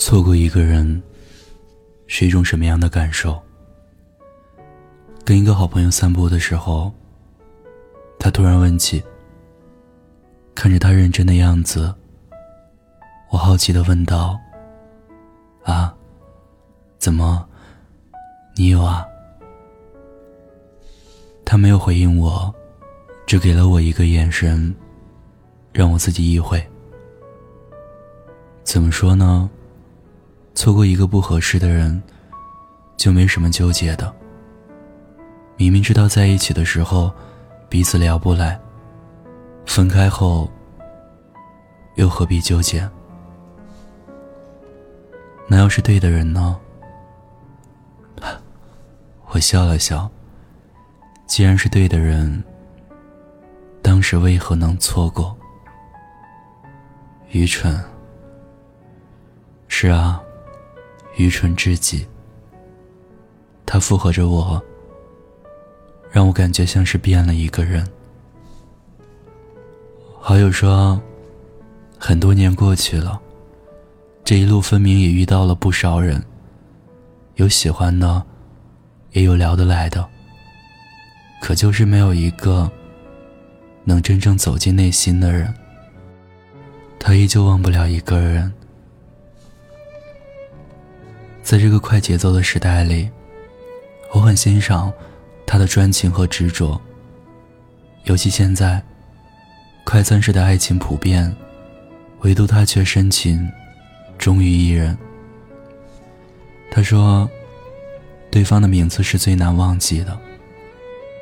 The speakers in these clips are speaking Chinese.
错过一个人是一种什么样的感受？跟一个好朋友散步的时候，他突然问起。看着他认真的样子，我好奇的问道：“啊，怎么，你有啊？”他没有回应我，只给了我一个眼神，让我自己意会。怎么说呢？错过一个不合适的人，就没什么纠结的。明明知道在一起的时候，彼此聊不来。分开后，又何必纠结？那要是对的人呢？我笑了笑。既然是对的人，当时为何能错过？愚蠢。是啊，愚蠢至极。他附和着我，让我感觉像是变了一个人。好友说，很多年过去了，这一路分明也遇到了不少人，有喜欢的，也有聊得来的，可就是没有一个能真正走进内心的人。他依旧忘不了一个人，在这个快节奏的时代里，我很欣赏他的专情和执着，尤其现在。快餐式的爱情普遍，唯独他却深情，忠于一人。他说：“对方的名字是最难忘记的，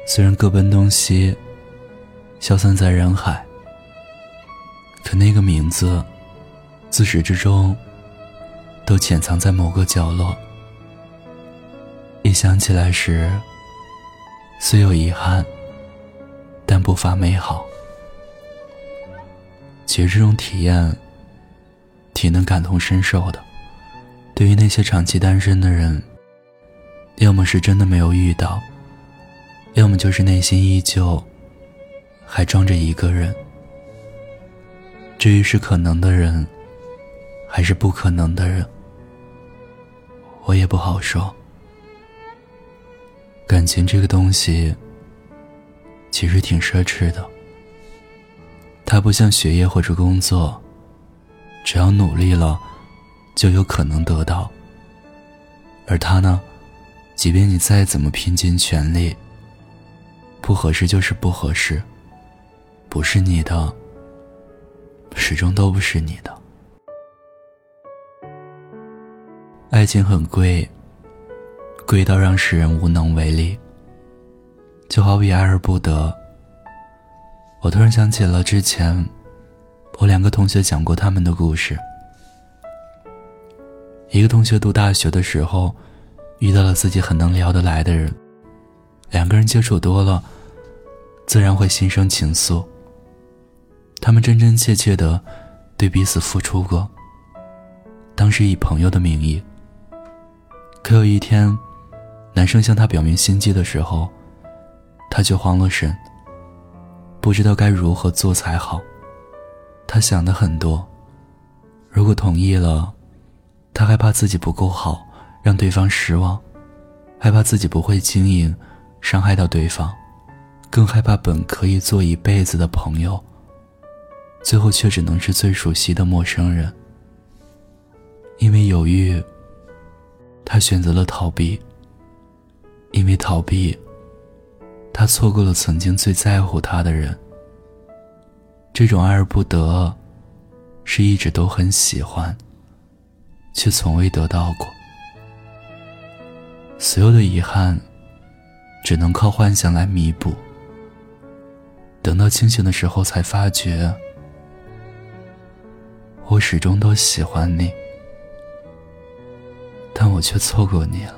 虽然各奔东西，消散在人海，可那个名字，自始至终，都潜藏在某个角落。一想起来时，虽有遗憾，但不乏美好。”其实这种体验，挺能感同身受的。对于那些长期单身的人，要么是真的没有遇到，要么就是内心依旧还装着一个人。至于是可能的人，还是不可能的人，我也不好说。感情这个东西，其实挺奢侈的。它不像学业或者工作，只要努力了，就有可能得到。而他呢，即便你再怎么拼尽全力，不合适就是不合适，不是你的，始终都不是你的。爱情很贵，贵到让世人无能为力。就好比爱而不得。我突然想起了之前，我两个同学讲过他们的故事。一个同学读大学的时候，遇到了自己很能聊得来的人，两个人接触多了，自然会心生情愫。他们真真切切的对彼此付出过，当时以朋友的名义。可有一天，男生向她表明心迹的时候，她却慌了神。不知道该如何做才好，她想的很多。如果同意了，她害怕自己不够好，让对方失望；害怕自己不会经营，伤害到对方；更害怕本可以做一辈子的朋友，最后却只能是最熟悉的陌生人。因为犹豫，他选择了逃避。因为逃避。他错过了曾经最在乎他的人。这种爱而不得，是一直都很喜欢，却从未得到过。所有的遗憾，只能靠幻想来弥补。等到清醒的时候，才发觉，我始终都喜欢你，但我却错过你了。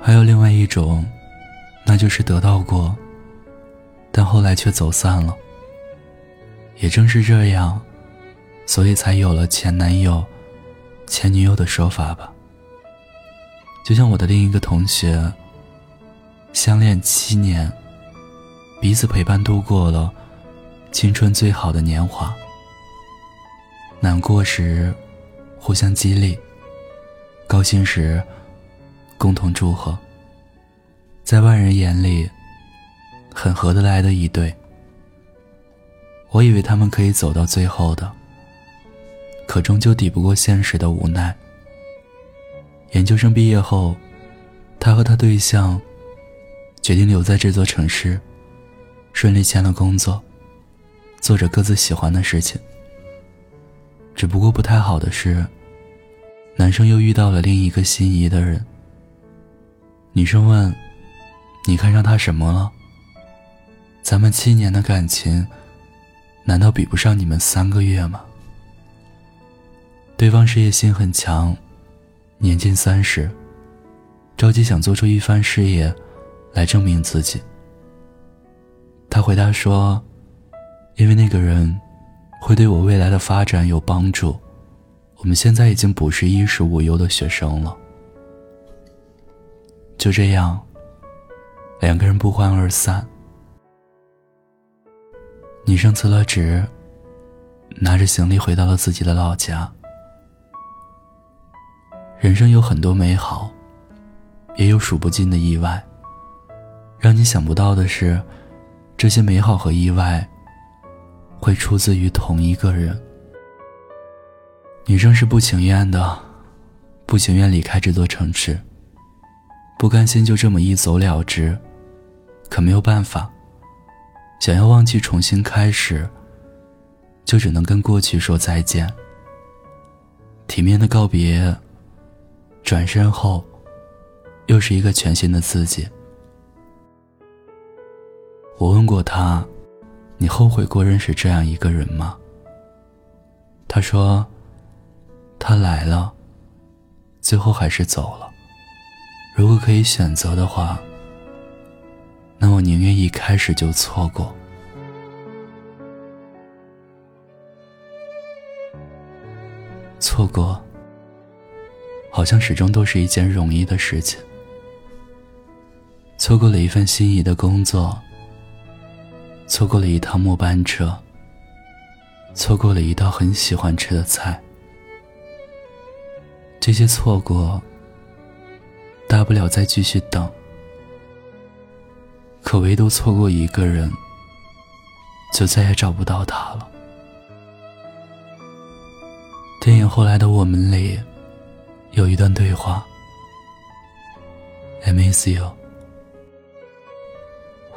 还有另外一种，那就是得到过，但后来却走散了。也正是这样，所以才有了前男友、前女友的说法吧。就像我的另一个同学，相恋七年，彼此陪伴度过了青春最好的年华，难过时互相激励，高兴时共同祝贺，在外人眼里很合得来的一对。我以为他们可以走到最后的，可终究抵不过现实的无奈。研究生毕业后，他和他对象决定留在这座城市，顺利签了工作，做着各自喜欢的事情。只不过不太好的是，男生又遇到了另一个心仪的人。女生问：“你看上他什么了？”咱们七年的感情。难道比不上你们三个月吗？对方事业心很强，年近三十，着急想做出一番事业，来证明自己。他回答说：“因为那个人，会对我未来的发展有帮助。我们现在已经不是衣食无忧的学生了。”就这样，两个人不欢而散。女生辞了职，拿着行李回到了自己的老家。人生有很多美好，也有数不尽的意外。让你想不到的是，这些美好和意外会出自于同一个人。女生是不情愿的，不情愿离开这座城市，不甘心就这么一走了之，可没有办法。想要忘记重新开始，就只能跟过去说再见。体面的告别，转身后，又是一个全新的自己。我问过他：“你后悔过认识这样一个人吗？”他说：“他来了，最后还是走了。如果可以选择的话。”那我宁愿一开始就错过。错过，好像始终都是一件容易的事情。错过了一份心仪的工作，错过了一趟末班车，错过了一道很喜欢吃的菜，这些错过，大不了再继续等。可唯独错过一个人，就再也找不到他了。电影《后来的我们》里有一段对话：“I miss you，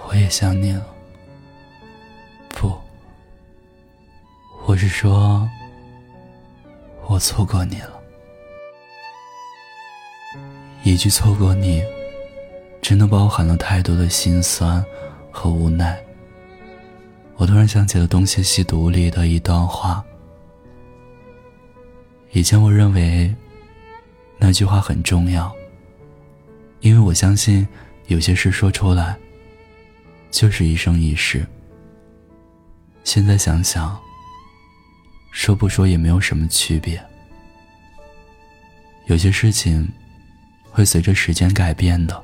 我也想你了。”我是说，我错过你了。一句错过你。真的包含了太多的心酸和无奈。我突然想起了《东邪西毒》里的一段话。以前我认为那句话很重要，因为我相信有些事说出来就是一生一世。现在想想，说不说也没有什么区别。有些事情会随着时间改变的。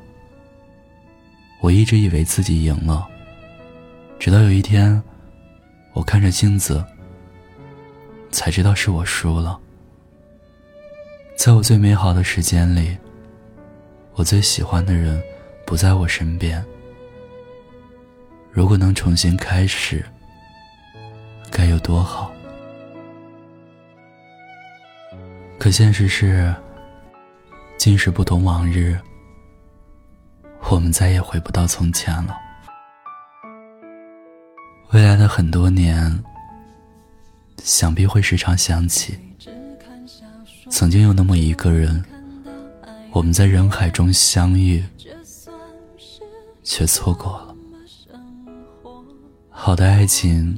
我一直以为自己赢了，直到有一天，我看着镜子，才知道是我输了。在我最美好的时间里，我最喜欢的人不在我身边。如果能重新开始，该有多好！可现实是，今时不同往日。我们再也回不到从前了。未来的很多年，想必会时常想起，曾经有那么一个人，我们在人海中相遇，却错过了。好的爱情，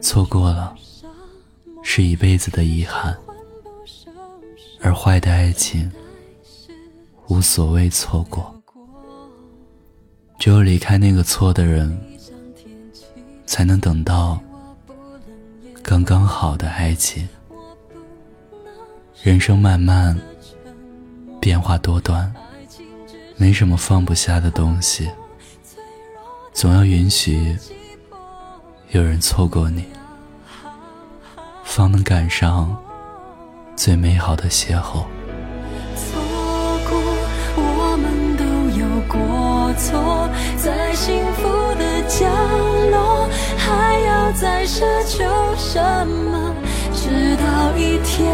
错过了，是一辈子的遗憾；而坏的爱情，无所谓错过。只有离开那个错的人，才能等到刚刚好的爱情。人生漫漫，变化多端，没什么放不下的东西。总要允许有人错过你。方能赶上最美好的邂逅。错过，我们都有过错，在幸福的角落，还要再奢求什么？直到一天，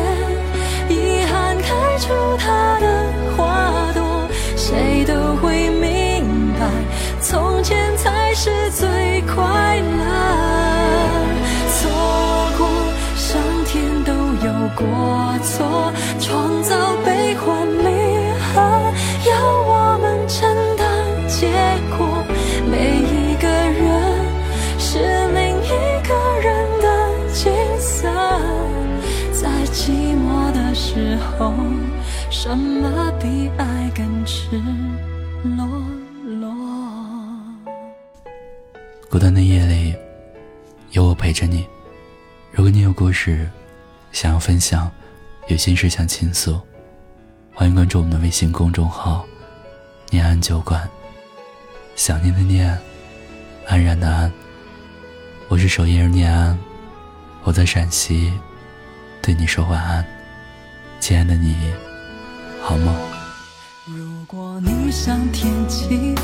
遗憾开出它的花朵，谁都会明白，从前才是最快乐。过错，创造悲欢离合，要我们承担结果。每一个人是另一个人的景色，在寂寞的时候，什么比爱更赤裸裸？孤单的夜里，有我陪着你。如果你有故事，想要分享，有心事想倾诉，欢迎关注我们的微信公众号“念安酒馆”。想念的念，安然的安。我是守夜人念安，我在陕西，对你说晚安，亲爱的你，好梦。如果你像天气，